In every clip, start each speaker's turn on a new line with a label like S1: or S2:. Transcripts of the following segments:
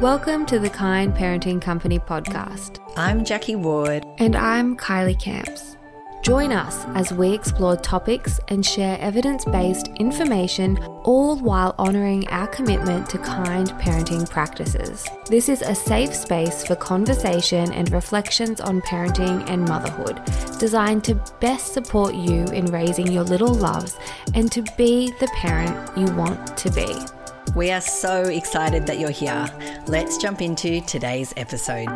S1: Welcome to the Kind Parenting Company podcast.
S2: I'm Jacquie Ward.
S1: And I'm Kylie Camps. Join us as we explore topics and share evidence based information, all while honouring our commitment to kind parenting practices. This is a safe space for conversation and reflections on parenting and motherhood, designed to best support you in raising your little loves and to be the parent you want to be.
S2: We are so excited that you're here. Let's jump into today's episode.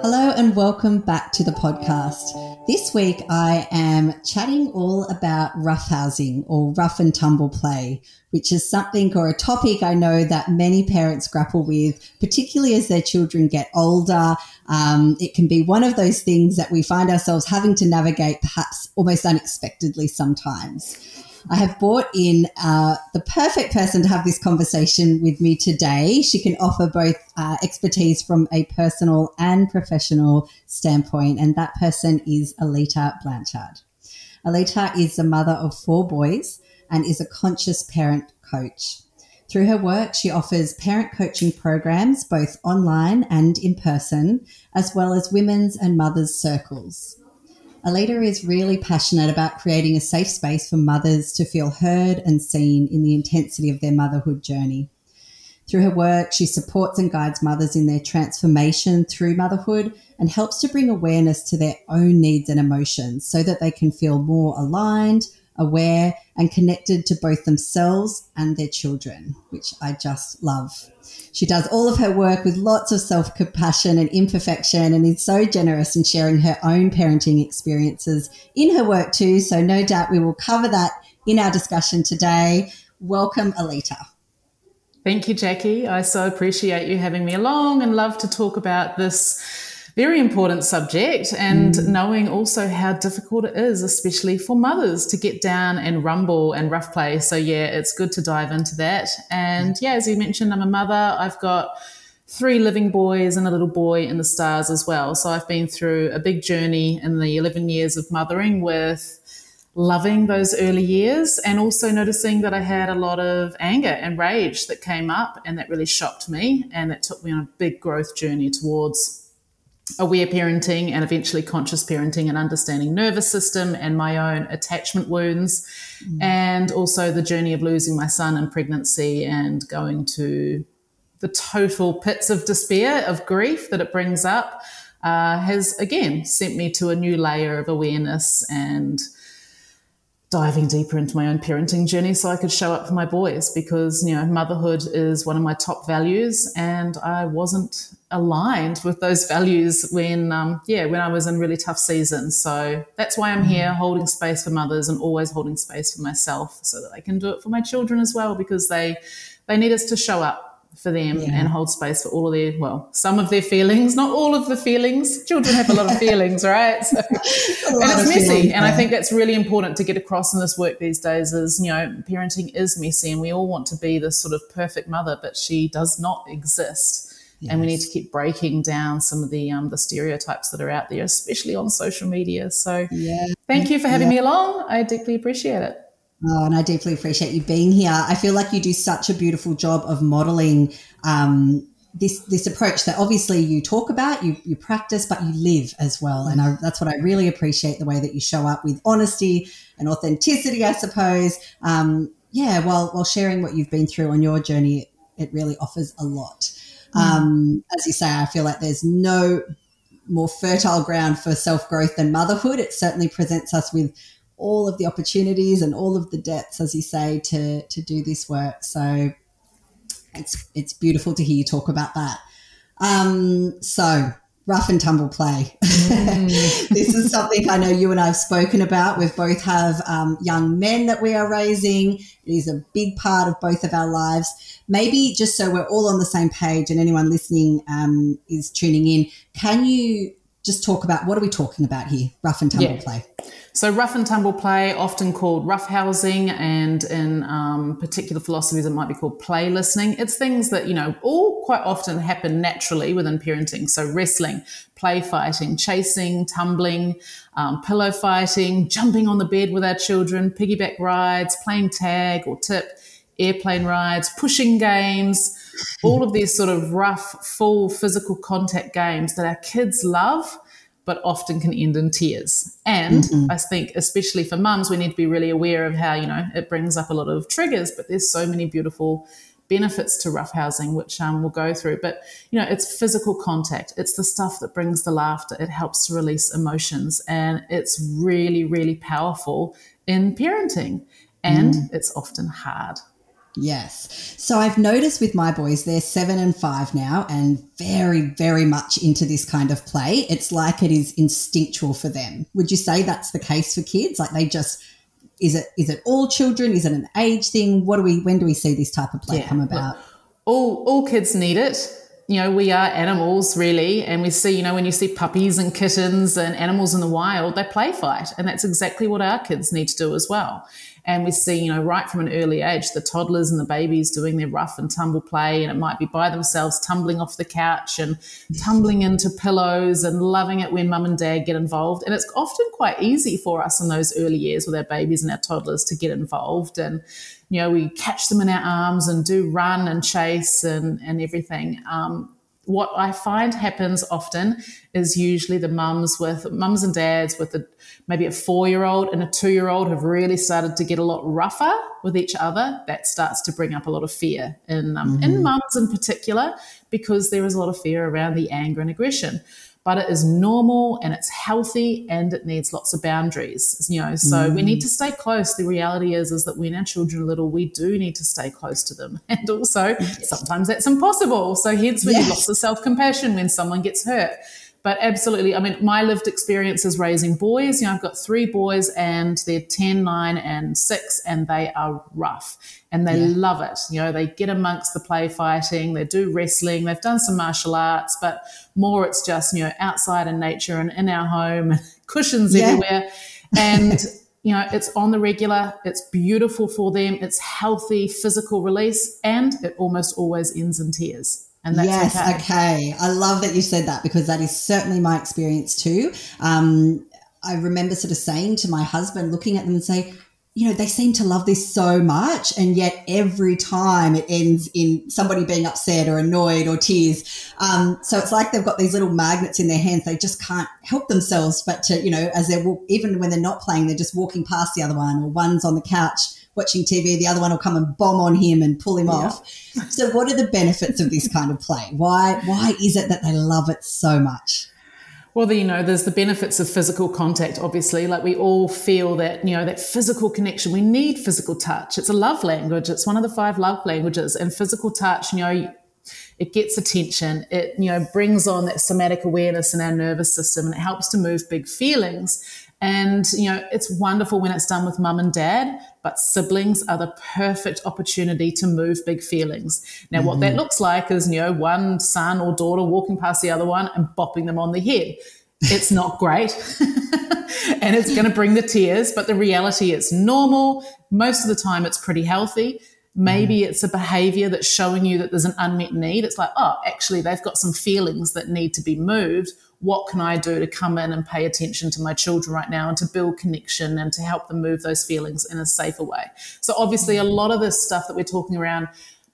S3: Hello and welcome back to the podcast. This week I am chatting all about roughhousing or rough and tumble play, which is something or a topic I know that many parents grapple with, particularly as their children get older. Um, it can be one of those things that we find ourselves having to navigate perhaps almost unexpectedly sometimes. I have brought in uh, the perfect person to have this conversation with me today. She can offer both uh, expertise from a personal and professional standpoint, and that person is Alita Blanchard. Alita is the mother of four boys and is a conscious parent coach. Through her work, she offers parent coaching programs both online and in person, as well as women's and mothers' circles. Alita is really passionate about creating a safe space for mothers to feel heard and seen in the intensity of their motherhood journey. Through her work, she supports and guides mothers in their transformation through motherhood and helps to bring awareness to their own needs and emotions so that they can feel more aligned, aware, and connected to both themselves and their children, which I just love. She does all of her work with lots of self compassion and imperfection and is so generous in sharing her own parenting experiences in her work too. So, no doubt we will cover that in our discussion today. Welcome, Alita.
S4: Thank you, Jacquie. I so appreciate you having me along and love to talk about this very important subject and mm. knowing also how difficult it is, especially for mothers to get down and rumble and rough play. So, yeah, it's good to dive into that. And yeah, as you mentioned, I'm a mother. I've got three living boys and a little boy in the stars as well. So, I've been through a big journey in the 11 years of mothering with loving those early years and also noticing that I had a lot of anger and rage that came up and that really shocked me and that took me on a big growth journey towards aware parenting and eventually conscious parenting and understanding nervous system and my own attachment wounds mm. and also the journey of losing my son in pregnancy and going to the total pits of despair of grief that it brings up uh, has again sent me to a new layer of awareness and diving deeper into my own parenting journey so I could show up for my boys because, you know, motherhood is one of my top values and I wasn't aligned with those values when, um, yeah, when I was in really tough seasons. So that's why I'm here holding space for mothers and always holding space for myself so that I can do it for my children as well because they, they need us to show up for them yeah. and hold space for all of their well some of their feelings not all of the feelings children have a lot of feelings right so, and it's messy feelings, and i think that's really important to get across in this work these days is you know parenting is messy and we all want to be this sort of perfect mother but she does not exist Yes. and we need to keep breaking down some of the um, the stereotypes that are out there, especially on social media. So, yeah. thank you for having yeah. me along. I deeply appreciate it.
S3: Oh, and I deeply appreciate you being here. I feel like you do such a beautiful job of modeling um, this this approach that obviously you talk about, you you practice, but you live as well. And I, that's what I really appreciate the way that you show up with honesty and authenticity. I suppose, um, yeah. While while sharing what you've been through on your journey, it, it really offers a lot. Um, as you say, I feel like there's no more fertile ground for self growth than motherhood. It certainly presents us with all of the opportunities and all of the depths, as you say, to to do this work. So it's it's beautiful to hear you talk about that. Um, so rough and tumble play. Mm. this is something I know you and I have spoken about. We both have um, young men that we are raising. It is a big part of both of our lives. Maybe just so we're all on the same page and anyone listening um, is tuning in, can you just talk about what are we talking about here? Rough and tumble yeah. play.
S4: So, rough and tumble play, often called rough housing, and in um, particular philosophies, it might be called play listening. It's things that, you know, all quite often happen naturally within parenting. So, wrestling, play fighting, chasing, tumbling, um, pillow fighting, jumping on the bed with our children, piggyback rides, playing tag or tip, airplane rides, pushing games, all of these sort of rough, full physical contact games that our kids love but often can end in tears. And mm-hmm. I think, especially for mums, we need to be really aware of how, you know, it brings up a lot of triggers, but there's so many beautiful benefits to roughhousing, which um, we'll go through. But, you know, it's physical contact, it's the stuff that brings the laughter, it helps to release emotions, and it's really, really powerful in parenting. And mm. it's often hard.
S3: Yes. So I've noticed with my boys, they're seven and five now and very, very much into this kind of play. It's like it is instinctual for them. Would you say that's the case for kids? Like they just, is it is it all children? Is it an age thing? What do we when do we see this type of play yeah, come about?
S4: Look, all all kids need it. You know, we are animals really, and we see, you know, when you see puppies and kittens and animals in the wild, they play fight. And that's exactly what our kids need to do as well. And we see, you know, right from an early age, the toddlers and the babies doing their rough and tumble play. And it might be by themselves tumbling off the couch and tumbling into pillows and loving it when mum and dad get involved. And it's often quite easy for us in those early years with our babies and our toddlers to get involved. And, you know, we catch them in our arms and do run and chase and, and everything. Um, what I find happens often is usually the mums with mums and dads with a, maybe a four year old and a two year old have really started to get a lot rougher with each other. That starts to bring up a lot of fear in um, mm-hmm. in mums in particular because there is a lot of fear around the anger and aggression but it is normal and it's healthy and it needs lots of boundaries you know so mm. we need to stay close the reality is is that when our children are little we do need to stay close to them and also yes. sometimes that's impossible so hence we yes. need lots of self-compassion when someone gets hurt but absolutely, I mean, my lived experience is raising boys. You know, I've got three boys and they're 10, 9, and 6, and they are rough and they yeah. love it. You know, they get amongst the play fighting, they do wrestling, they've done some martial arts, but more it's just, you know, outside in nature and in our home, cushions yeah. everywhere. And you know, it's on the regular, it's beautiful for them, it's healthy physical release, and it almost always ends in tears.
S3: Yes, okay. okay. I love that you said that because that is certainly my experience too. Um, I remember sort of saying to my husband, looking at them and say, you know, they seem to love this so much, and yet every time it ends in somebody being upset or annoyed or tears. Um, so it's like they've got these little magnets in their hands. They just can't help themselves but to, you know, as they're even when they're not playing, they're just walking past the other one, or one's on the couch watching TV, the other one will come and bomb on him and pull him yeah. off. So, what are the benefits of this kind of play? Why why is it that they love it so much?
S4: Well, you know, there's the benefits of physical contact, obviously. Like we all feel that, you know, that physical connection. We need physical touch. It's a love language. It's one of the five love languages. And physical touch, you know, it gets attention. It, you know, brings on that somatic awareness in our nervous system and it helps to move big feelings. And, you know, it's wonderful when it's done with mum and dad, but siblings are the perfect opportunity to move big feelings. Now, mm-hmm. what that mm-hmm. looks like is, you know, one son or daughter walking past the other one and bopping them on the head. It's not great. and it's going to bring the tears, but the reality it's normal. Most of the time, it's pretty healthy. Maybe mm. it's a behavior that's showing you that there's an unmet need. It's like, oh, actually, they've got some feelings that need to be moved what can I do to come in and pay attention to my children right now and to build connection and to help them move those feelings in a safer way. So, obviously, a lot of this stuff that we're talking around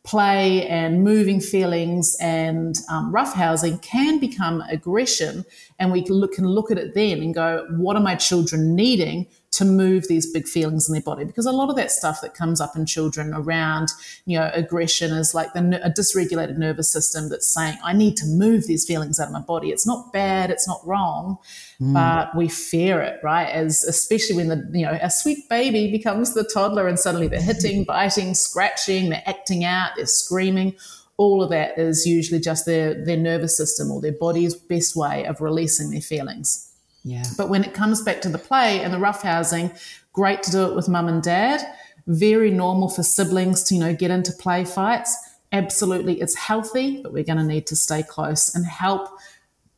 S4: play and moving feelings and um, roughhousing can become aggression. And we can look, can look at it then and go, what are my children needing to move these big feelings in their body because a lot of that stuff that comes up in children around you know aggression is like the, a dysregulated nervous system that's saying i need to move these feelings out of my body. It's not bad it's not wrong mm. but we fear it right? As especially when the you know a sweet baby becomes the toddler and suddenly they're hitting biting scratching they're acting out they're screaming. All of that is usually just their their nervous system or their body's best way of releasing their feelings
S3: yeah.
S4: But when it comes back to the play and the roughhousing, great to do it with mum and dad. Very normal for siblings to, you know, get into play fights. Absolutely, it's healthy, but we're going to need to stay close and help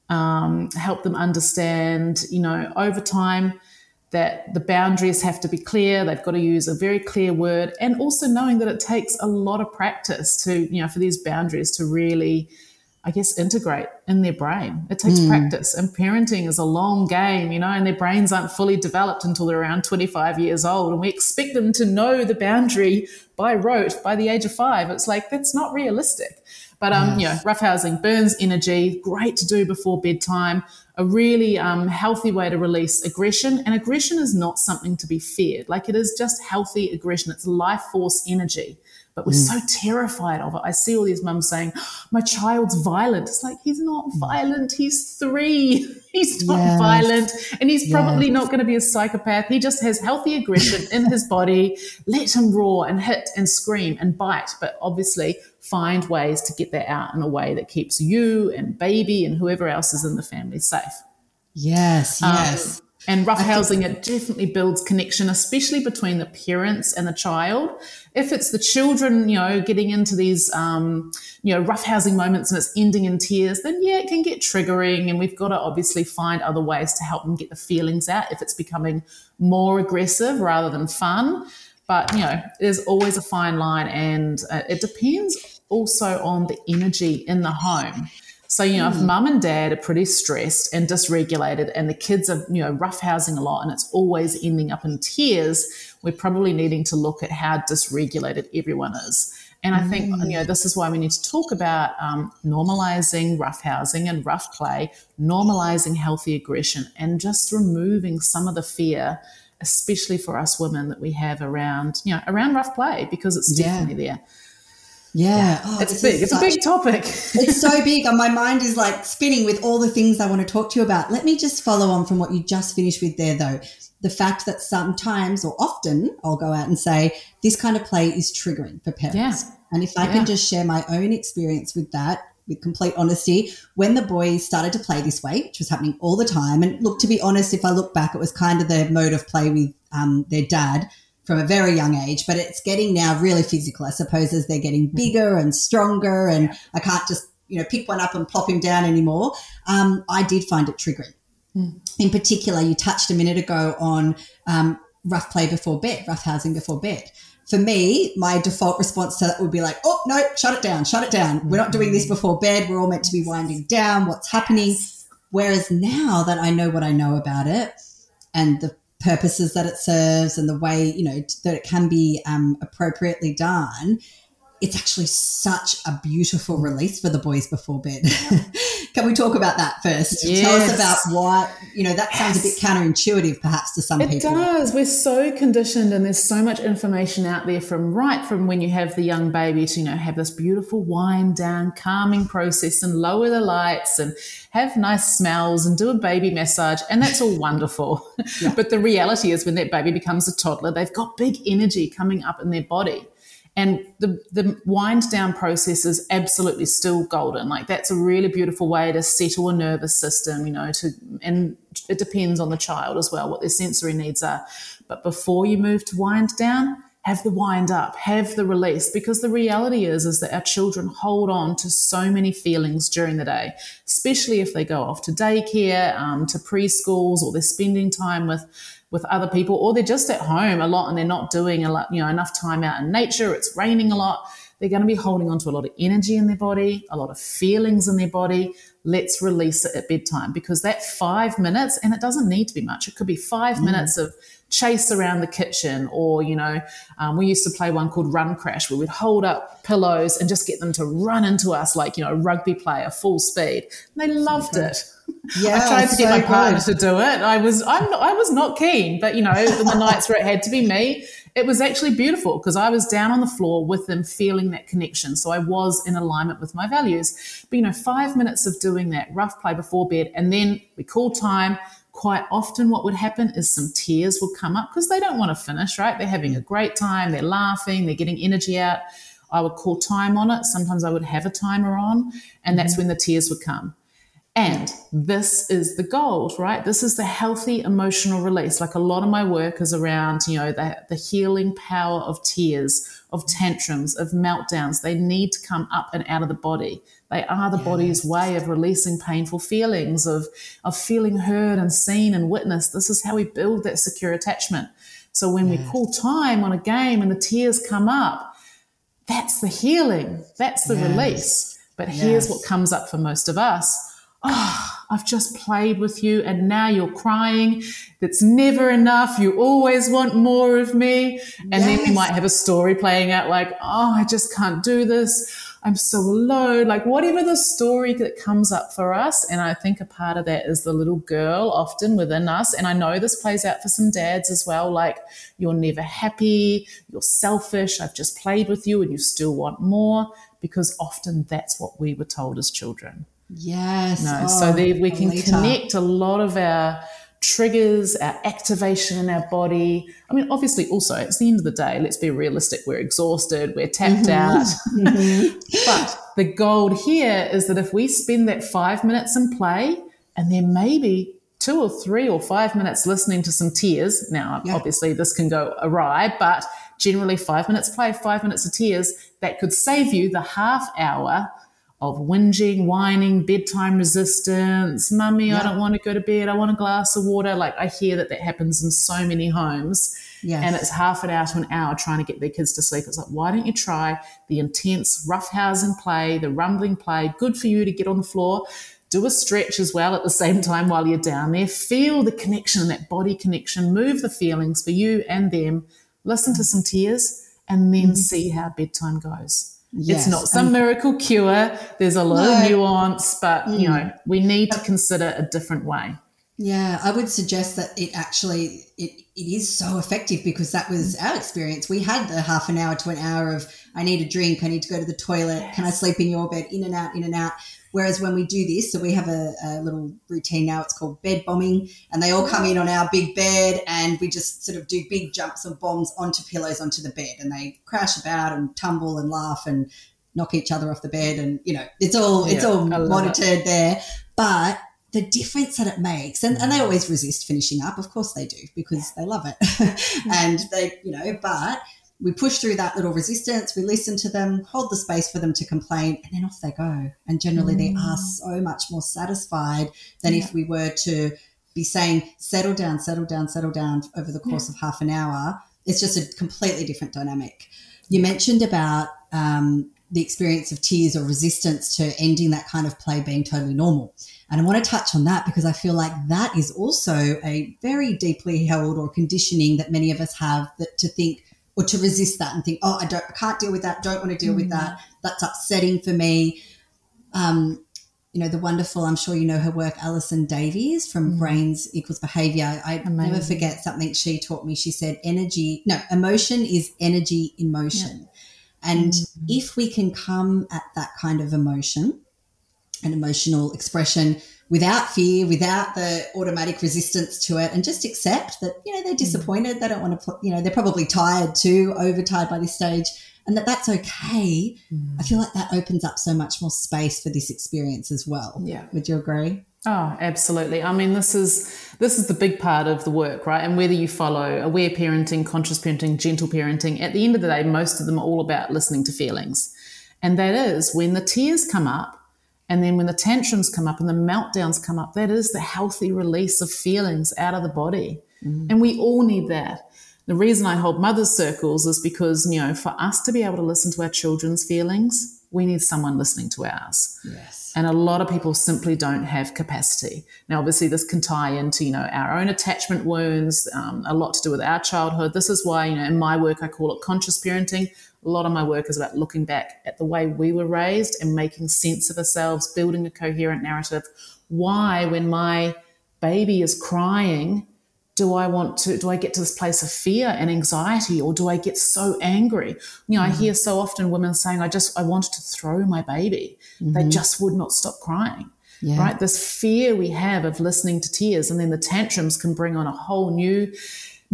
S4: um, help them understand, you know, over time that the boundaries have to be clear. They've got to use a very clear word, and also knowing that it takes a lot of practice to, you know, for these boundaries to really I guess, integrate in their brain. It takes mm. practice, and parenting is a long game, you know, and their brains aren't fully developed until they're around 25 years old. And we expect them to know the boundary by rote by the age of five. It's like, that's not realistic. But, um, yes. you know, roughhousing burns energy, great to do before bedtime, a really um, healthy way to release aggression. And aggression is not something to be feared. Like it is just healthy aggression. It's life force energy but we're mm. so terrified of it. I see all these mums saying, My child's violent. It's like, he's not mm. violent. He's three. He's not yes. violent. And he's probably yes. not going to be a psychopath. He just has healthy aggression in his body. Let him roar and hit and scream and bite. But obviously, find ways to get that out in a way that keeps you and baby and whoever else is in the family safe.
S3: Yes, um, yes. Um,
S4: and rough roughhousing, it definitely builds connection, especially between the parents and the child. If it's the children, you know, getting into these, um, you know, roughhousing moments and it's ending in tears, then yeah, it can get triggering. And we've got to obviously find other ways to help them get the feelings out if it's becoming more aggressive rather than fun. But, you know, there's always a fine line and uh, it depends also on the energy in the home. So, you know, mm. if mum and dad are pretty stressed and dysregulated and the kids are, you know, roughhousing a lot and it's always ending up in tears, we're probably needing to look at how dysregulated everyone is. And I think, you know, this is why we need to talk about um, normalizing roughhousing and rough play, normalizing healthy aggression, and just removing some of the fear, especially for us women that we have around, you know, around rough play because it's definitely yeah. there.
S3: Yeah,
S4: oh, it's big. It's such, a big topic.
S3: it's so big, and my mind is like spinning with all the things I want to talk to you about. Let me just follow on from what you just finished with there, though. The fact that sometimes or often I'll go out and say this kind of play is triggering for parents. Yeah. And if I yeah. can just share my own experience with that, with complete honesty, when the boys started to play this way, which was happening all the time, and look, to be honest, if I look back, it was kind of the mode of play with um, their dad from a very young age, but it's getting now really physical, I suppose, as they're getting bigger and stronger. And I can't just, you know, pick one up and plop him down anymore. Um, I did find it triggering. Mm. In particular, you touched a minute ago on um, rough play before bed, rough housing before bed. For me, my default response to that would be like, oh, no, shut it down, shut it down. We're not doing this before bed. We're all meant to be winding down. What's happening? Whereas now that I know what I know about it and the purposes that it serves and the way you know that it can be um, appropriately done it's actually such a beautiful release for the boys before bed. Can we talk about that first? Yes. Tell us about why, you know, that sounds yes. a bit counterintuitive perhaps to some
S4: it
S3: people.
S4: It does. We're so conditioned and there's so much information out there from right from when you have the young baby to, you know, have this beautiful wind down, calming process and lower the lights and have nice smells and do a baby massage. And that's all wonderful. Yeah. but the reality is when that baby becomes a toddler, they've got big energy coming up in their body. And the, the wind down process is absolutely still golden. Like that's a really beautiful way to settle a nervous system, you know, to, and it depends on the child as well, what their sensory needs are. But before you move to wind down, have the wind up, have the release, because the reality is, is that our children hold on to so many feelings during the day, especially if they go off to daycare, um, to preschools, or they're spending time with with other people, or they're just at home a lot and they're not doing a lot, you know, enough time out in nature. It's raining a lot. They're going to be holding on to a lot of energy in their body, a lot of feelings in their body. Let's release it at bedtime because that five minutes, and it doesn't need to be much. It could be five mm. minutes of chase around the kitchen, or, you know, um, we used to play one called Run Crash where we'd hold up pillows and just get them to run into us like, you know, a rugby player, full speed. And they loved it.
S3: Yeah,
S4: I tried to
S3: so
S4: get my partner
S3: good.
S4: to do it. I was I'm not, I was not keen, but you know, in the nights where it had to be me, it was actually beautiful because I was down on the floor with them, feeling that connection. So I was in alignment with my values. But you know, five minutes of doing that rough play before bed, and then we call time. Quite often, what would happen is some tears would come up because they don't want to finish, right? They're having a great time, they're laughing, they're getting energy out. I would call time on it. Sometimes I would have a timer on, and that's mm-hmm. when the tears would come. And this is the gold, right? This is the healthy emotional release. Like a lot of my work is around, you know, the, the healing power of tears, of tantrums, of meltdowns. They need to come up and out of the body. They are the body's way of releasing painful feelings, of, of feeling heard and seen and witnessed. This is how we build that secure attachment. So when we call time on a game and the tears come up, that's the healing. That's the
S3: Yes.
S4: release. But here's what comes up for most of us. Oh, I've just played with you and now you're crying. That's never enough. You always want more of me. And then we might have a story playing out like, oh, I just can't do this. I'm so alone. Like, whatever the story that comes up for us. And I think a part of that is the little girl often within us. And I know this plays out for some dads as well. Like, you're never happy. You're selfish. I've just played with you and you still want more. Because often that's what we were told as children.
S3: Yes.
S4: No,
S3: Oh,
S4: so there we can
S3: Alita.
S4: connect a lot of our triggers, our activation in our body. I mean, obviously, also, it's the end of the day. Let's be realistic. We're exhausted, we're tapped mm-hmm. out. Mm-hmm. but the gold here is that if we spend that five minutes in play and then maybe two or three or five minutes listening to some tears. Now,
S3: Yeah.
S4: obviously, this can go awry, but generally, five minutes play, five minutes of tears, that could save you the half hour of whinging, whining, bedtime resistance. Mummy, I don't want to go to bed. I want a glass of water. Like I hear that that happens in so many homes.
S3: Yes.
S4: And it's half an hour to an hour trying to get their kids to sleep. It's like, why don't you try the intense roughhousing play, the rumbling play? Good for you to get on the floor. Do a stretch as well at the same time while you're down there. Feel the connection, that body connection. Move the feelings for you and them. Listen to mm. some tears and then mm-hmm. see how bedtime goes.
S3: Yes,
S4: It's not some miracle cure. There's a lot
S3: No. Mm.
S4: of nuance, but you know, we need to consider a different way.
S3: Yeah, I would suggest that it actually it, it is so effective because that was our experience. We had the half an hour to an hour of I need a drink, I need to go to the toilet, can I sleep in your bed, in and out, in and out. Whereas when we do this, so we have a, a little routine now, it's called bed bombing, and they all come in on our big bed and we just sort of do big jumps of bombs onto pillows onto the bed and they crash about and tumble and laugh and knock each other off the bed and you know it's all it's
S4: Yeah,
S3: all
S4: I love it.
S3: monitored there. But the difference that it makes and, and they always resist finishing up of course they do because they love it. And they you know but we push through that little resistance. We listen to them hold the space for them to complain and then off they go. And generally they are so much more satisfied than if we were to be saying settle down settle down settle down over the course of half an hour. It's just a completely different dynamic. You mentioned about um, the experience of tears or resistance to ending that kind of play being totally normal. And I want to touch on that because I feel like that is also a very deeply held or conditioning that many of us have that to think or to resist that and think, oh, I don't, I can't deal with that, don't want to deal with that. Mm. That's upsetting for me. Um, you know, the wonderful, I'm sure you know her work, Alison Davies from mm. Brains Equals Behavior. I never forget something she taught me. She said, energy, no, emotion is energy in motion. And mm. if we can come at that kind of emotion, an emotional expression without fear, without the automatic resistance to it, and just accept that, you know, they're mm. disappointed. They don't want to, you know, they're probably tired too, overtired by this stage, and that that's okay. Mm. I feel like that opens up so much more space for this experience as well.
S4: Yeah.
S3: Would you agree?
S4: Oh, absolutely. I mean, this is this is the big part of the work, right? And whether you follow aware parenting, conscious parenting, gentle parenting, at the end of the day, most of them are all about listening to feelings. And that is when the tears come up and then when the tantrums come up and the meltdowns come up, that is the healthy release of feelings out of the body. And we all need that. The reason I hold mothers circles is because, you know, for us to be able to listen to our children's feelings, we need someone listening to ours.
S3: Yes.
S4: And a lot of people simply don't have capacity. Now, obviously, this can tie into, you know, our own attachment wounds, um, a lot to do with our childhood. This is why, you know, in my work, I call it conscious parenting. A lot of my work is about looking back at the way we were raised and making sense of ourselves, building a coherent narrative. Why, when my baby is crying, do I want to, do I get to this place of fear and anxiety or do I get so angry? You know, mm-hmm. I hear so often women saying, I just, I wanted to throw my baby. Mm-hmm. They just would not stop crying. Yeah. Right. This fear we have of listening to tears and then the tantrums can bring on a whole new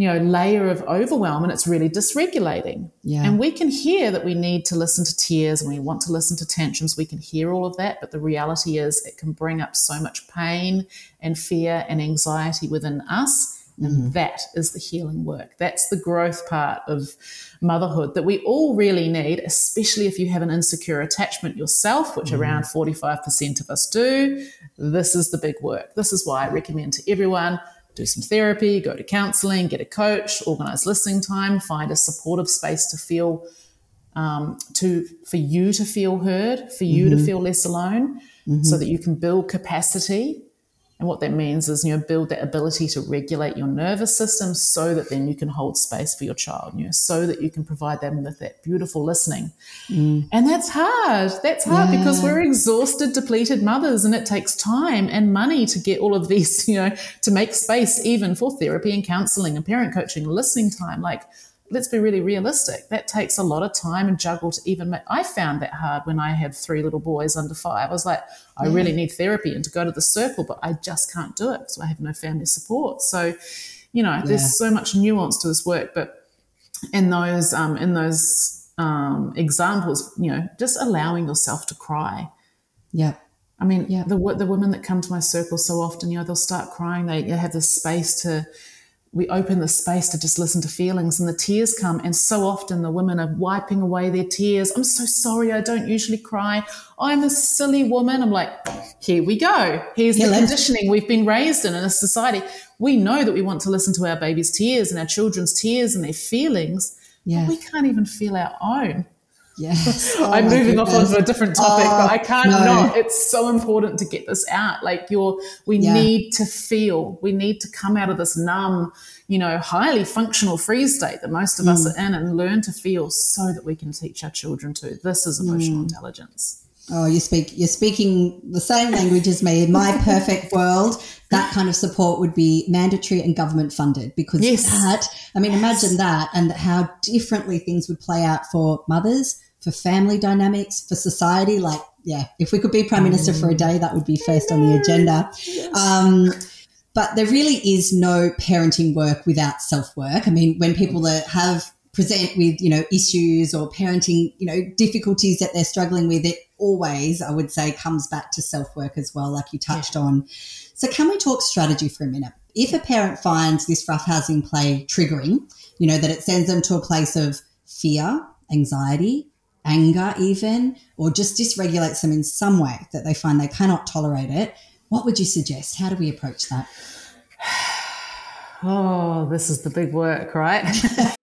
S4: you know layer of overwhelm and it's really dysregulating yeah. and we can hear that we need to listen to tears and we want to listen to tantrums we can hear all of that but the reality is it can bring up so much pain and fear and anxiety within us and mm-hmm. that is the healing work. That's the growth part of motherhood that we all really need, especially if you have an insecure attachment yourself, which mm-hmm. around 45% of us do. This is the big work. This is why I recommend to everyone do some therapy, go to counseling, get a coach, organize listening time, find a supportive space to feel um, to for you to feel heard, for you mm-hmm. to feel less alone, mm-hmm. so that you can build capacity. And what that means is, you know, build that ability to regulate your nervous system so that then you can hold space for your child, you know, so that you can provide them with that beautiful listening. Mm. And that's hard. That's hard yeah. because we're exhausted, depleted mothers, and it takes time and money to get all of these, you know, to make space even for therapy and counseling and parent coaching, listening time. Like, let's be really realistic. That takes a lot of time and juggle to even make. I found that hard when I had three little boys under five. I was like, I really need therapy and to go to the circle, but I just can't do it because I have no family support. So, you know, yeah. there's so much nuance to this work, but in those um, in those um, examples, you know, just allowing yourself to cry.
S3: Yeah.
S4: I mean, yeah. the the women that come to my circle so often, you know, they'll start crying. They, they have this space to we open the space to just listen to feelings and the tears come. And so often the women are wiping away their tears. I'm so sorry i don't usually cry. I'm a silly woman. I'm like here we go. Here's the conditioning we've been raised in in a society. We know that we want to listen to our baby's tears and our children's tears and their feelings yeah. we can't even feel our own
S3: Yes.
S4: Oh I'm moving goodness. off onto a different topic, oh, but I can't no. not. It's so important to get this out. Like you're, we yeah. need to feel, we need to come out of this numb, you know, highly functional freeze state that most of mm. us are in and learn to feel so that we can teach our children to. This is emotional mm. intelligence.
S3: Oh, you speak, you're speaking the same language as me. In my perfect world, that kind of support would be mandatory and government funded because yes. that, I mean, yes. imagine that and how differently things would play out for mothers, for family dynamics, for society. Like, yeah, if we could be prime minister for a day, that would be first on the agenda. Um, but there really is no parenting work without self work. I mean, when people that have present with you know issues or parenting you know difficulties that they're struggling with, it always I would say comes back to self work as well, like you touched on. So, can we talk strategy for a minute? If a parent finds this roughhousing play triggering, you know that it sends them to a place of fear, anxiety, anger, even, or just dysregulates them in some way that they find they cannot tolerate it, what would you suggest? How do we approach that?
S4: Oh, this is the big work, right?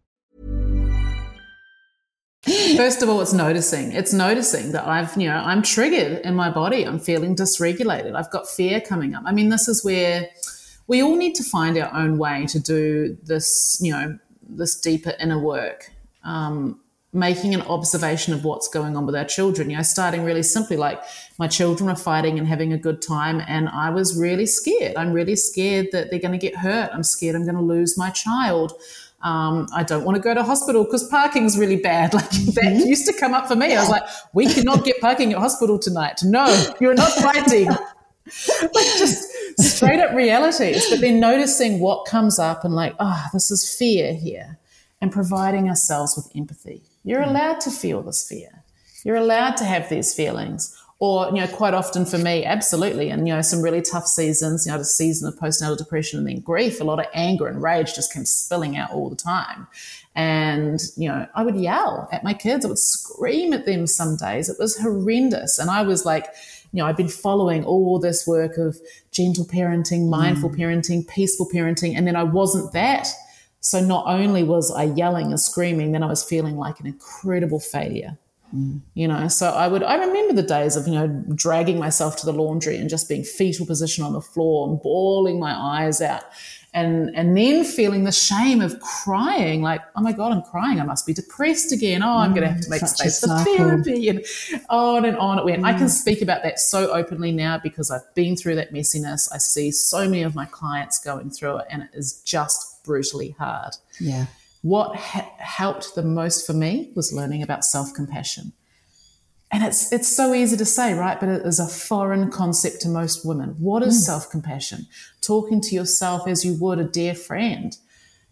S4: First of all, it's noticing. It's noticing that I've, you know, I'm triggered in my body. I'm feeling dysregulated. I've got fear coming up. I mean, this is where we all need to find our own way to do this, you know, this deeper inner work. Um, making an observation of what's going on with our children. You know, starting really simply, like my children are fighting and having a good time, and I was really scared. I'm really scared that they're going to get hurt. I'm scared I'm going to lose my child. Um, I don't want to go to hospital because parking's really bad. Like that mm-hmm. used to come up for me. I was like, we cannot get parking at hospital tonight. No, you're not fighting. like just straight up realities. But then noticing what comes up and like, oh, this is fear here and providing ourselves with empathy You're allowed to feel this fear. You're allowed to have these feelings. Or, you know, quite often for me, absolutely. And, you know, some really tough seasons, you know, the season of postnatal depression and then grief, a lot of anger and rage just came spilling out all the time. And, you know, I would yell at my kids. I would scream at them some days. It was horrendous. And I was like, you know, I've been following all this work of gentle parenting, mindful mm. parenting, peaceful parenting, and then I wasn't that. So not only was I yelling and screaming, then I was feeling like an incredible failure. Mm. You know, so I would, I remember the days of, you know, dragging myself to the laundry and just being fetal position on the floor and bawling my eyes out and and then feeling the shame of crying like oh my god i'm crying i must be depressed again oh i'm going to have to make space for therapy and on and on it went mm. i can mm. speak about that so openly now because i've been through that messiness i see so many of my clients going through it and it is just brutally hard
S3: yeah
S4: what ha- helped the most for me was learning about self-compassion and it's it's so easy to say, right? But it is a foreign concept to most women. What is mm. self-compassion? Talking to yourself as you would a dear friend.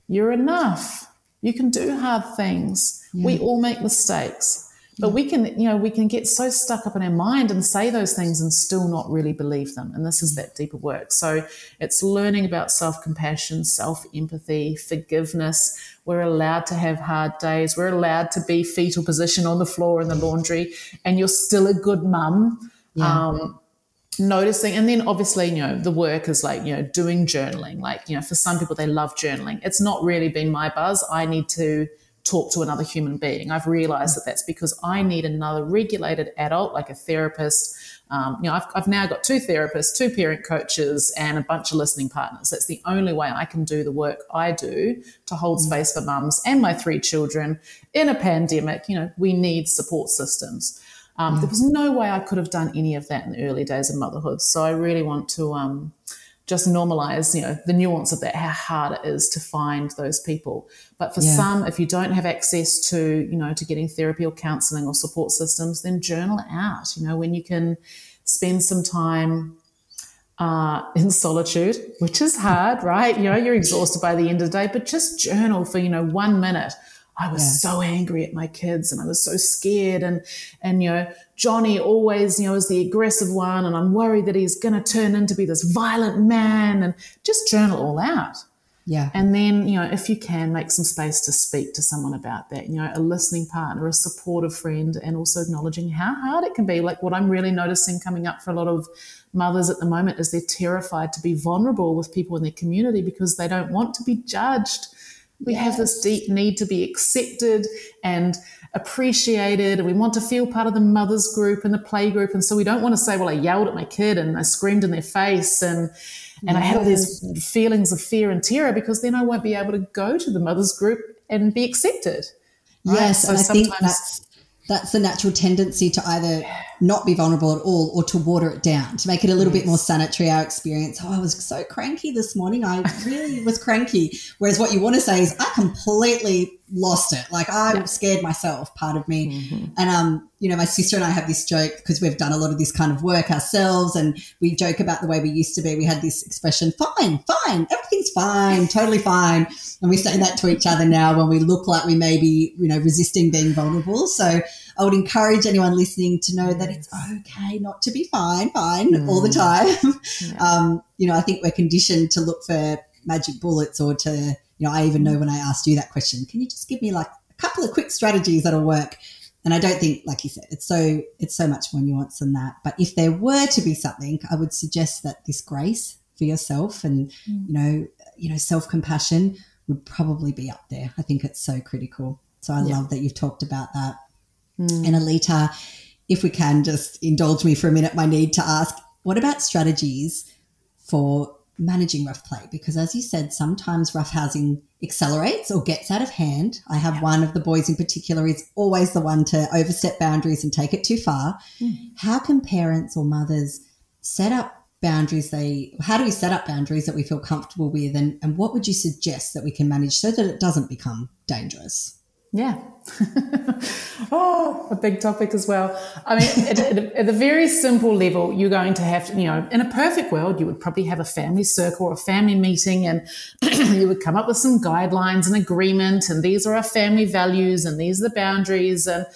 S4: You're enough. You can do hard things. Yeah. We all make mistakes. But we can, you know, we can get so stuck up in our mind and say those things and still not really believe them. And this is that deeper work. So it's learning about self compassion, self empathy, forgiveness. We're allowed to have hard days. We're allowed to be fetal position on the floor in the laundry, and you're still a good mum. Yeah. Um, noticing and then obviously you know the work is like you know doing journaling like you know for some people they love journaling it's not really been my buzz i need to talk to another human being. I've realized that that's because I need another regulated adult, like a therapist. Um, you know, I've, I've now got two therapists, two parent coaches, and a bunch of listening partners. That's the only way I can do the work I do to hold mm. space for mums and my three children in a pandemic. You know, we need support systems. Um, mm. There was no way I could have done any of that in the early days of motherhood. So I really want to um, just normalize, you know, the nuance of that, how hard it is to find those people. But for yeah. some, if you don't have access to, you know, to getting therapy or counseling or support systems, then journal out, you know, when you can spend some time uh, in solitude, which is hard, right? You know, you're exhausted by the end of the day, but just journal for, you know, one minute I was yeah. so angry at my kids and I was so scared. And, and, you know, Johnny always, you know, is the aggressive one. And I'm worried that he's going to turn into be this violent man and just journal all out.
S3: Yeah.
S4: And then, you know, if you can make some space to speak to someone about that, you know, a listening partner, a supportive friend, and also acknowledging how hard it can be. Like what I'm really noticing coming up for a lot of mothers at the moment is they're terrified to be vulnerable with people in their community because they don't want to be judged we yes. have this deep need to be accepted and appreciated, and we want to feel part of the mothers group and the play group. And so we don't want to say, "Well, I yelled at my kid and I screamed in their face and and yes. I have these feelings of fear and terror," because then I won't be able to go to the mothers group and be accepted.
S3: Right? Yes, so and I think that's that's the natural tendency to either not be vulnerable at all or to water it down to make it a little yes. bit more sanitary our experience. Oh i was so cranky this morning. I really was cranky. Whereas what you want to say is i completely lost it. Like i yeah. scared myself part of me. Mm-hmm. and um you know my sister and i have this joke because we've done a lot of this kind of work ourselves and we joke about the way we used to be. We had this expression fine fine everything's fine totally fine. And we say that to each other now when we look like we may be you know resisting being vulnerable. So I would encourage anyone listening to know that it's okay not to be fine, fine mm. all the time. Yeah. Um, you know, I think we're conditioned to look for magic bullets or to, you know, I even know when I asked you that question, can you just give me like a couple of quick strategies that'll work? And I don't think, like you said, it's so it's so much more nuanced than that. But if there were to be something, I would suggest that this grace for yourself and mm. you know, you know, self compassion would probably be up there. I think it's so critical. So I yeah. love that you've talked about that. Mm. And Alita, if we can just indulge me for a minute, my need to ask, what about strategies for managing rough play? Because as you said, sometimes rough housing accelerates or gets out of hand. I have yeah. one of the boys in particular is always the one to overstep boundaries and take it too far. Mm. How can parents or mothers set up boundaries they how do we set up boundaries that we feel comfortable with and, and what would you suggest that we can manage so that it doesn't become dangerous
S4: Yeah. oh, a big topic as well. I mean, at, at, at, the very simple level, you're going to have to, you know, in a perfect world, you would probably have a family circle or a family meeting and you would come up with some guidelines and agreement. And these are our family values and these are the boundaries. And,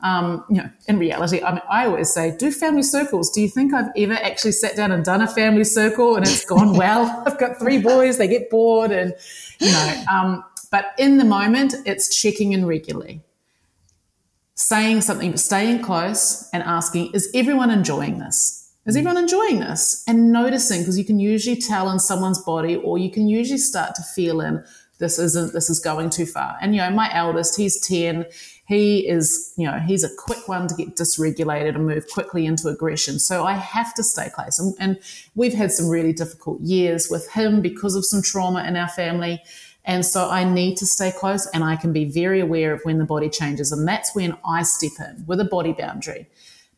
S4: um, you know, in reality, I mean, I always say, do family circles. Do you think I've ever actually sat down and done a family circle and it's gone well? I've got three boys, they get bored and, you know, um, but in the moment, it's checking in regularly saying something, staying close and asking, is everyone enjoying this? Is mm. everyone enjoying this? And noticing, because you can usually tell in someone's body, or you can usually start to feel in this isn't, this is going too far. And, you know, my eldest, he's 10. He is, you know, he's a quick one to get dysregulated and move quickly into aggression. So I have to stay close. And, and we've had some really difficult years with him because of some trauma in our family. And so I need to stay close and I can be very aware of when the body changes. And that's when I step in with a body boundary.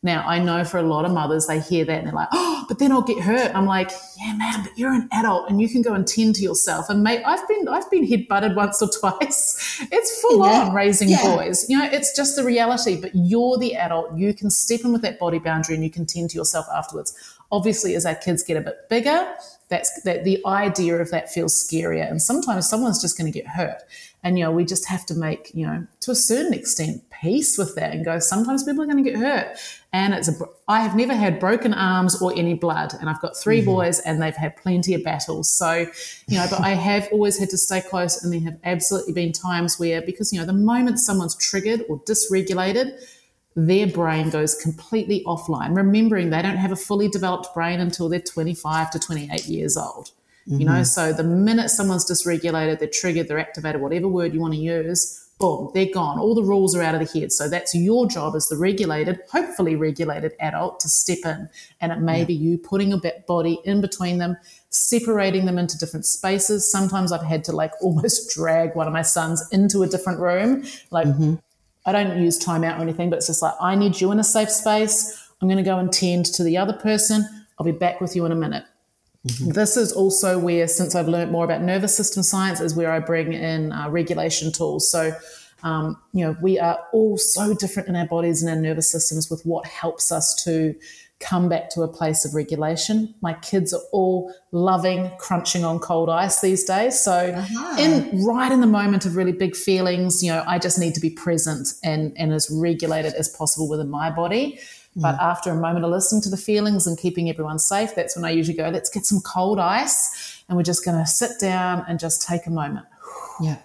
S4: Now, I know for a lot of mothers, they hear that and they're like, oh, but then I'll get hurt. I'm like, yeah, man, but you're an adult and you can go and tend to yourself. And mate, I've been, I've been head butted once or twice. It's full yeah. on raising yeah. boys. You know, it's just the reality, but you're the adult. You can step in with that body boundary and you can tend to yourself afterwards. Obviously, as our kids get a bit bigger, that's that the idea of that feels scarier. And sometimes someone's just going to get hurt. And, you know, we just have to make, you know, to a certain extent, peace with that and go, sometimes people are going to get hurt. And it's a, I have never had broken arms or any blood. And I've got 3 mm-hmm. boys and they've had plenty of battles. So, you know, but I have always had to stay close. And there have absolutely been times where, because, you know, the moment someone's triggered or dysregulated, their brain goes completely offline, remembering they don't have a fully developed brain until they're 25 to 28 years old. Mm-hmm. You know, mm-hmm. so the minute someone's dysregulated, they're triggered, they're activated, whatever word you want to use, boom, they're gone. All the rules are out of the head. So that's your job as the regulated, hopefully regulated adult to step in. And it may yeah. be you putting a body in between them, separating them into different spaces. Sometimes I've had to like almost drag one of my sons into a different room, like mm-hmm. I don't use timeout or anything, but it's just like, I need you in a safe space. I'm going to go and tend to the other person. I'll be back with you in a minute. Mm-hmm. This is also where, since I've learned more about nervous system science, is where I bring in uh, regulation tools. So, um, you know, we are all so different in our bodies and our nervous systems with what helps us to come back to a place of regulation. My kids are all loving crunching on cold ice these days. So uh-huh. in right in the moment of really big feelings, you know, I just need to be present and, and as regulated as possible within my body. Mm. But after a moment of listening to the feelings and keeping everyone safe, that's when I usually go, let's get some cold ice and we're just going to sit down and just take a moment.
S3: Yeah.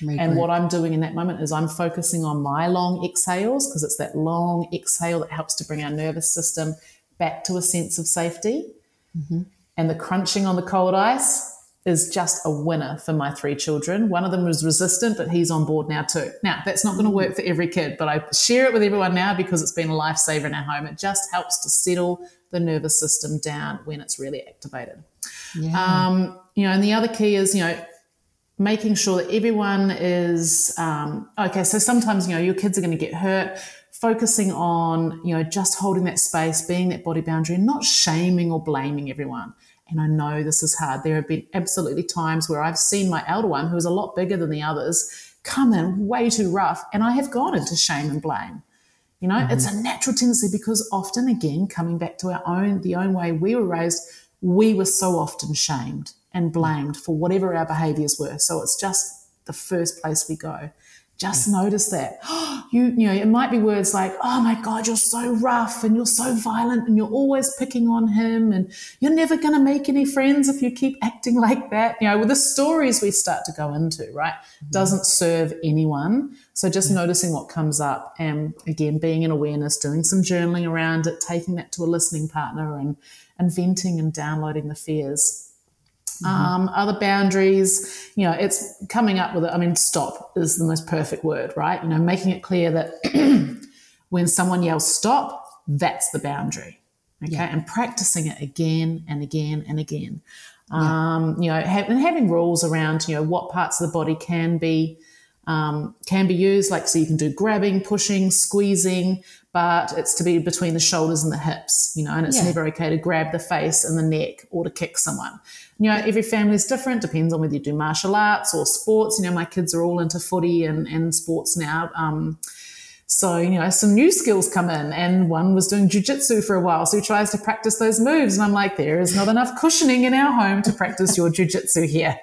S4: And what I'm doing in that moment is I'm focusing on my long exhales because it's that long exhale that helps to bring our nervous system back to a sense of safety. Mm-hmm. And the crunching on the cold ice is just a winner for my three children. One of them was resistant, but he's on board now too. Now, that's not going to work for every kid, but I share it with everyone now because it's been a lifesaver in our home. It just helps to settle the nervous system down when it's really activated. Yeah. Um, you know, and the other key is, you know, making sure that everyone is um, okay. So sometimes you know your kids are going to get hurt. Focusing on you know just holding that space, being that body boundary, and not shaming or blaming everyone. And I know this is hard. There have been absolutely times where I've seen my elder one, who is a lot bigger than the others, come in way too rough, and I have gone into shame and blame. You know, mm-hmm. it's a natural tendency because often, again, coming back to our own the own way we were raised, we were so often shamed and blamed for whatever our behaviors were. So it's just the first place we go. Just notice that. You, you know, it might be words like, oh my God, you're so rough and you're so violent and you're always picking on him and you're never going to make any friends if you keep acting like that. You know, with the stories we start to go into, right, mm-hmm. doesn't serve anyone. So just mm-hmm. noticing what comes up and again, being in awareness, doing some journaling around it, taking that to a listening partner and, and venting and downloading the fears. Mm-hmm. Um, other boundaries, you know, it's coming up with it. I mean, stop is the most perfect word, right? You know, making it clear that when someone yells stop, that's the boundary. Okay. Yeah. And practicing it again and again and again. Yeah. Um, you know, have, and having rules around, you know, what parts of the body can be um, can be used. Like, so you can do grabbing, pushing, squeezing, but it's to be between the shoulders and the hips, you know, and it's
S3: Yeah.
S4: never okay to grab the face and the neck or to kick someone. You know, every family is different, depends on whether you do martial arts or sports. You know, my kids are all into footy and, and sports now. Um, so, you know, some new skills come in, and one was doing jujitsu for a while. So he tries to practice those moves. And I'm like, there is not enough cushioning in our home to practice your jujitsu here.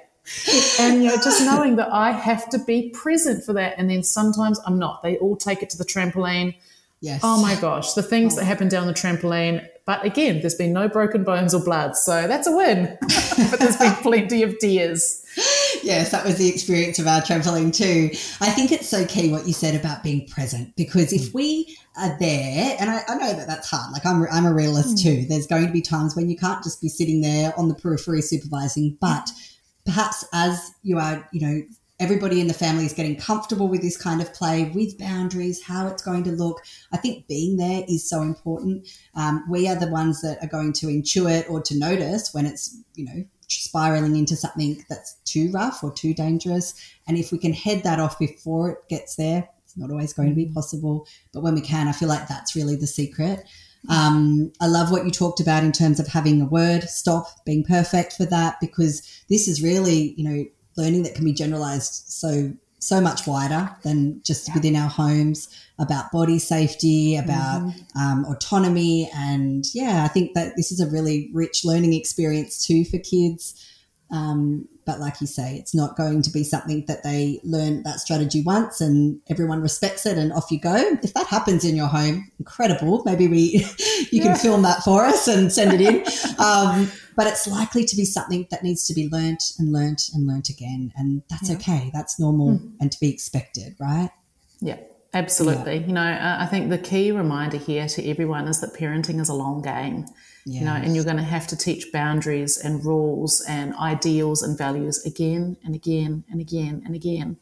S4: And, you know, just knowing that I have to be present for that. And then sometimes I'm not. They all take it to the trampoline.
S3: Yes.
S4: Oh my gosh, the things that happen down the trampoline. But again, there's been no broken bones or blood. So that's a win. but there's been plenty of tears.
S3: Yes, that was the experience of our traveling too. I think it's so key what you said about being present because if mm. we are there, and I, I know that that's hard, like I'm, I'm a realist mm. too, there's going to be times when you can't just be sitting there on the periphery supervising, but mm. perhaps as you are, you know, everybody in the family is getting comfortable with this kind of play, with boundaries, how it's going to look. I think being there is so important. Um, we are the ones that are going to intuit or to notice when it's, you know, spiraling into something that's too rough or too dangerous. And if we can head that off before it gets there, it's not always going to be possible. But when we can, I feel like that's really the secret. Um, I love what you talked about in terms of having a word stop, being perfect for that, because this is really, you know, learning that can be generalized so so much wider than just within our homes about body safety, about um, autonomy, and yeah, I think that this is a really rich learning experience too for kids. Um, but like you say, it's not going to be something that they learn that strategy once and everyone respects it and off you go. If that happens in your home, incredible. Maybe we you can film that for us and send it in. Um, but it's likely to be something that needs to be learnt and learnt and learnt again, and that's okay. That's normal and to be expected, right?
S4: Yeah, absolutely. You know, uh, I think the key reminder here to everyone is that parenting is a long game. You know, and you're going to have to teach boundaries and rules and ideals and values again and again and again and again.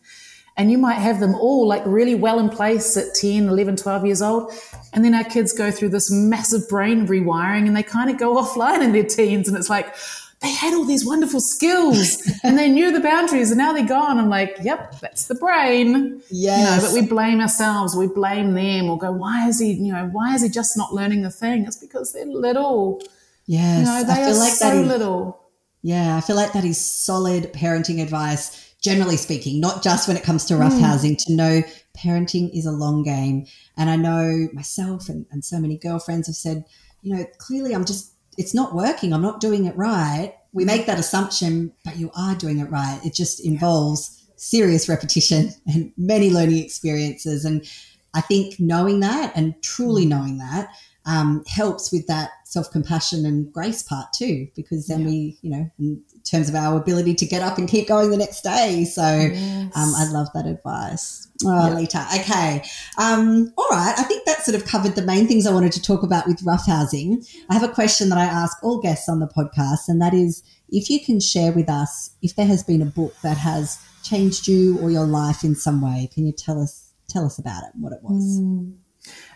S4: And you might have them all like really well in place at 10, 11, 12 years old. And then our kids go through this massive brain rewiring and they kind of go offline in their teens. And it's like, they had all these wonderful skills and they knew the boundaries and now they're gone. I'm like, yep, that's the brain. You know, but we blame ourselves, we blame them or go, why is he, you know, why is he just not learning the thing? It's because they're little.
S3: Yes,
S4: You know, they
S3: I feel
S4: are
S3: like
S4: so
S3: that is
S4: little.
S3: Yeah, I feel like that is solid parenting advice, generally speaking, not just when it comes to roughhousing, hmm. to know parenting is a long game. And I know myself and, and so many girlfriends have said, you know, clearly I'm just, it's not working. I'm not doing it right. We hmm. make that assumption, but you are doing it right. It just involves serious repetition and many learning experiences. And I think knowing that and truly hmm. knowing that um, helps with that self compassion and grace part too, because then we, you know, terms of our ability to get up and keep going the next day. So um, I love that advice. Oh, Alita. Okay. Um, all right. I think that sort of covered the main things I wanted to talk about with roughhousing. I have a question that I ask all guests on the podcast, and that is if you can share with us if there has been a book that has changed you or your life in some way. Can you tell us tell us about it, and what it was?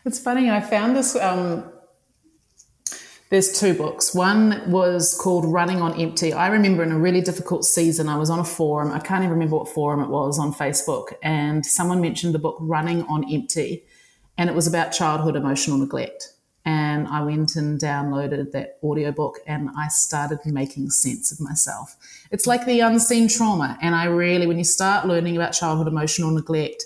S4: It's funny. I found this. Um, there's two books. One was called Running on Empty. I remember in a really difficult season, I was on a forum. I can't even remember what forum it was on Facebook, and someone mentioned the book Running on Empty, and it was about childhood emotional neglect. And I went and downloaded that audiobook and I started making sense of myself. It's like the unseen trauma. And I really, when you start learning about childhood emotional neglect,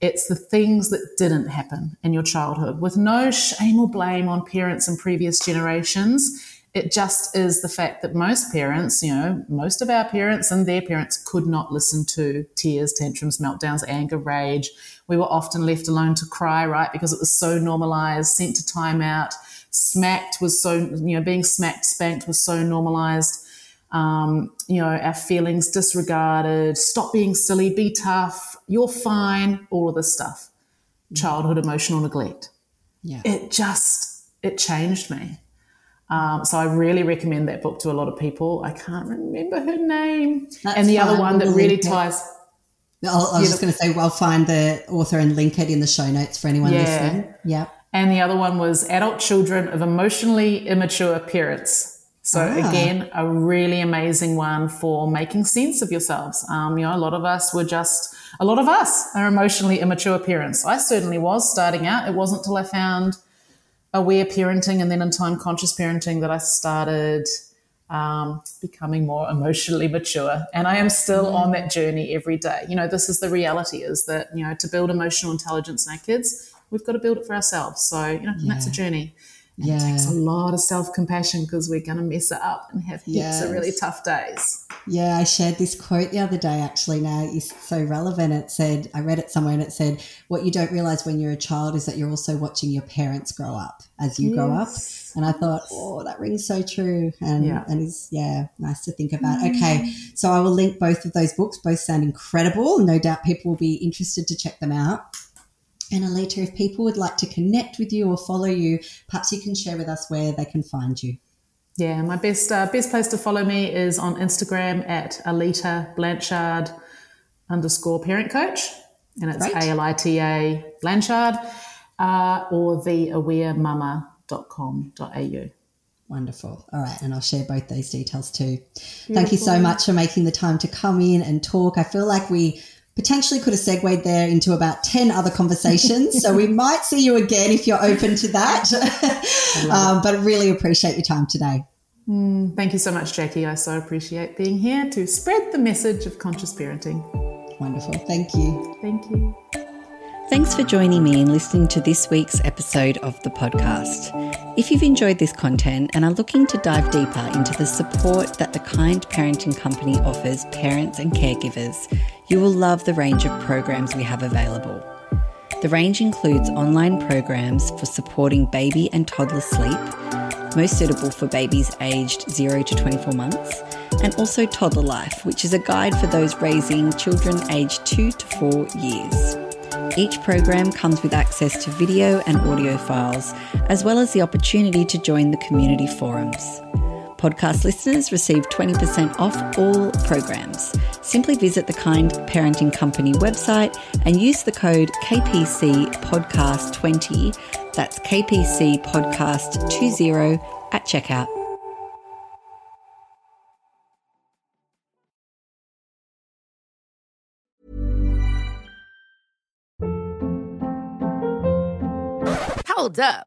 S4: it's the things that didn't happen in your childhood with no shame or blame on parents and previous generations. It just is the fact that most parents, you know, most of our parents and their parents could not listen to tears, tantrums, meltdowns, anger, rage. We were often left alone to cry, right? Because it was so normalized, sent to timeout. Smacked was so, you know, being smacked, spanked was so normalized um, you know, our feelings disregarded, stop being silly, be tough, you're fine, all of this stuff. Childhood emotional neglect.
S3: Yeah.
S4: It just, it changed me. Um, so I really recommend that book to a lot of people. I can't remember her name.
S3: That's
S4: and the other one that really ties,
S3: I was just going to say, well, I'll find the author and link it in the show notes for anyone
S4: Yeah.
S3: listening. Yeah.
S4: and the other one was Adult Children of Emotionally Immature Parents. So
S3: Ah.
S4: again, a really amazing one for making sense of yourselves. Um, you know, a lot of us were just a lot of us are emotionally immature parents. I certainly was starting out. It wasn't till I found aware parenting and then in time conscious parenting that I started um, becoming more emotionally mature. And I am still on that journey every day. You know, this is the reality is that, you know, to build emotional intelligence in our kids, we've got to build it for ourselves. So, you know, yeah. that's a journey. And yeah. It takes a lot of self compassion because we're going to mess it up and have heaps yes. of really tough days.
S3: Yeah, I shared this quote the other day actually. Now it's so relevant. It said, I read it somewhere and it said, What you don't realize when you're a child is that you're also watching your parents grow up as you yes. grow up. And I thought, Oh, that rings so true. And, yeah. and it's, yeah, nice to think about. Mm. Okay, so I will link both of those books. Both sound incredible. No doubt people will be interested to check them out. And Alita, if people would like to connect with you or follow you, perhaps you can share with us where they can find you.
S4: Yeah, my best uh, best place to follow me is on Instagram at Alita Blanchard underscore parent coach, and it's A L I T A Blanchard, uh, or theawaremama.com.au.
S3: Wonderful. All right. And I'll share both those details too. Beautiful. Thank you so much for making the time to come in and talk. I feel like we potentially could have segued there into about 10 other conversations. so we might see you again if you're open to that. um, but really appreciate your time today.
S4: Mm, thank you so much, Jacquie. I so appreciate being here to spread the message of conscious parenting.
S3: Wonderful. Thank you.
S4: Thank you.
S2: Thanks for joining me and listening to this week's episode of the podcast. If you've enjoyed this content and are looking to dive deeper into the support that the Kind Parenting Company offers parents and caregivers, you will love the range of programs we have available. The range includes online programs for supporting baby and toddler sleep, most suitable for babies aged 0 to 24 months, and also Toddler Life, which is a guide for those raising children aged 2 to 4 years. Each program comes with access to video and audio files, as well as the opportunity to join the community forums. Podcast listeners receive 20% off all programs. Simply visit the Kind Parenting Company website and use the code KPC Podcast 20. That's KPC Podcast 20 at checkout.
S5: Hold up.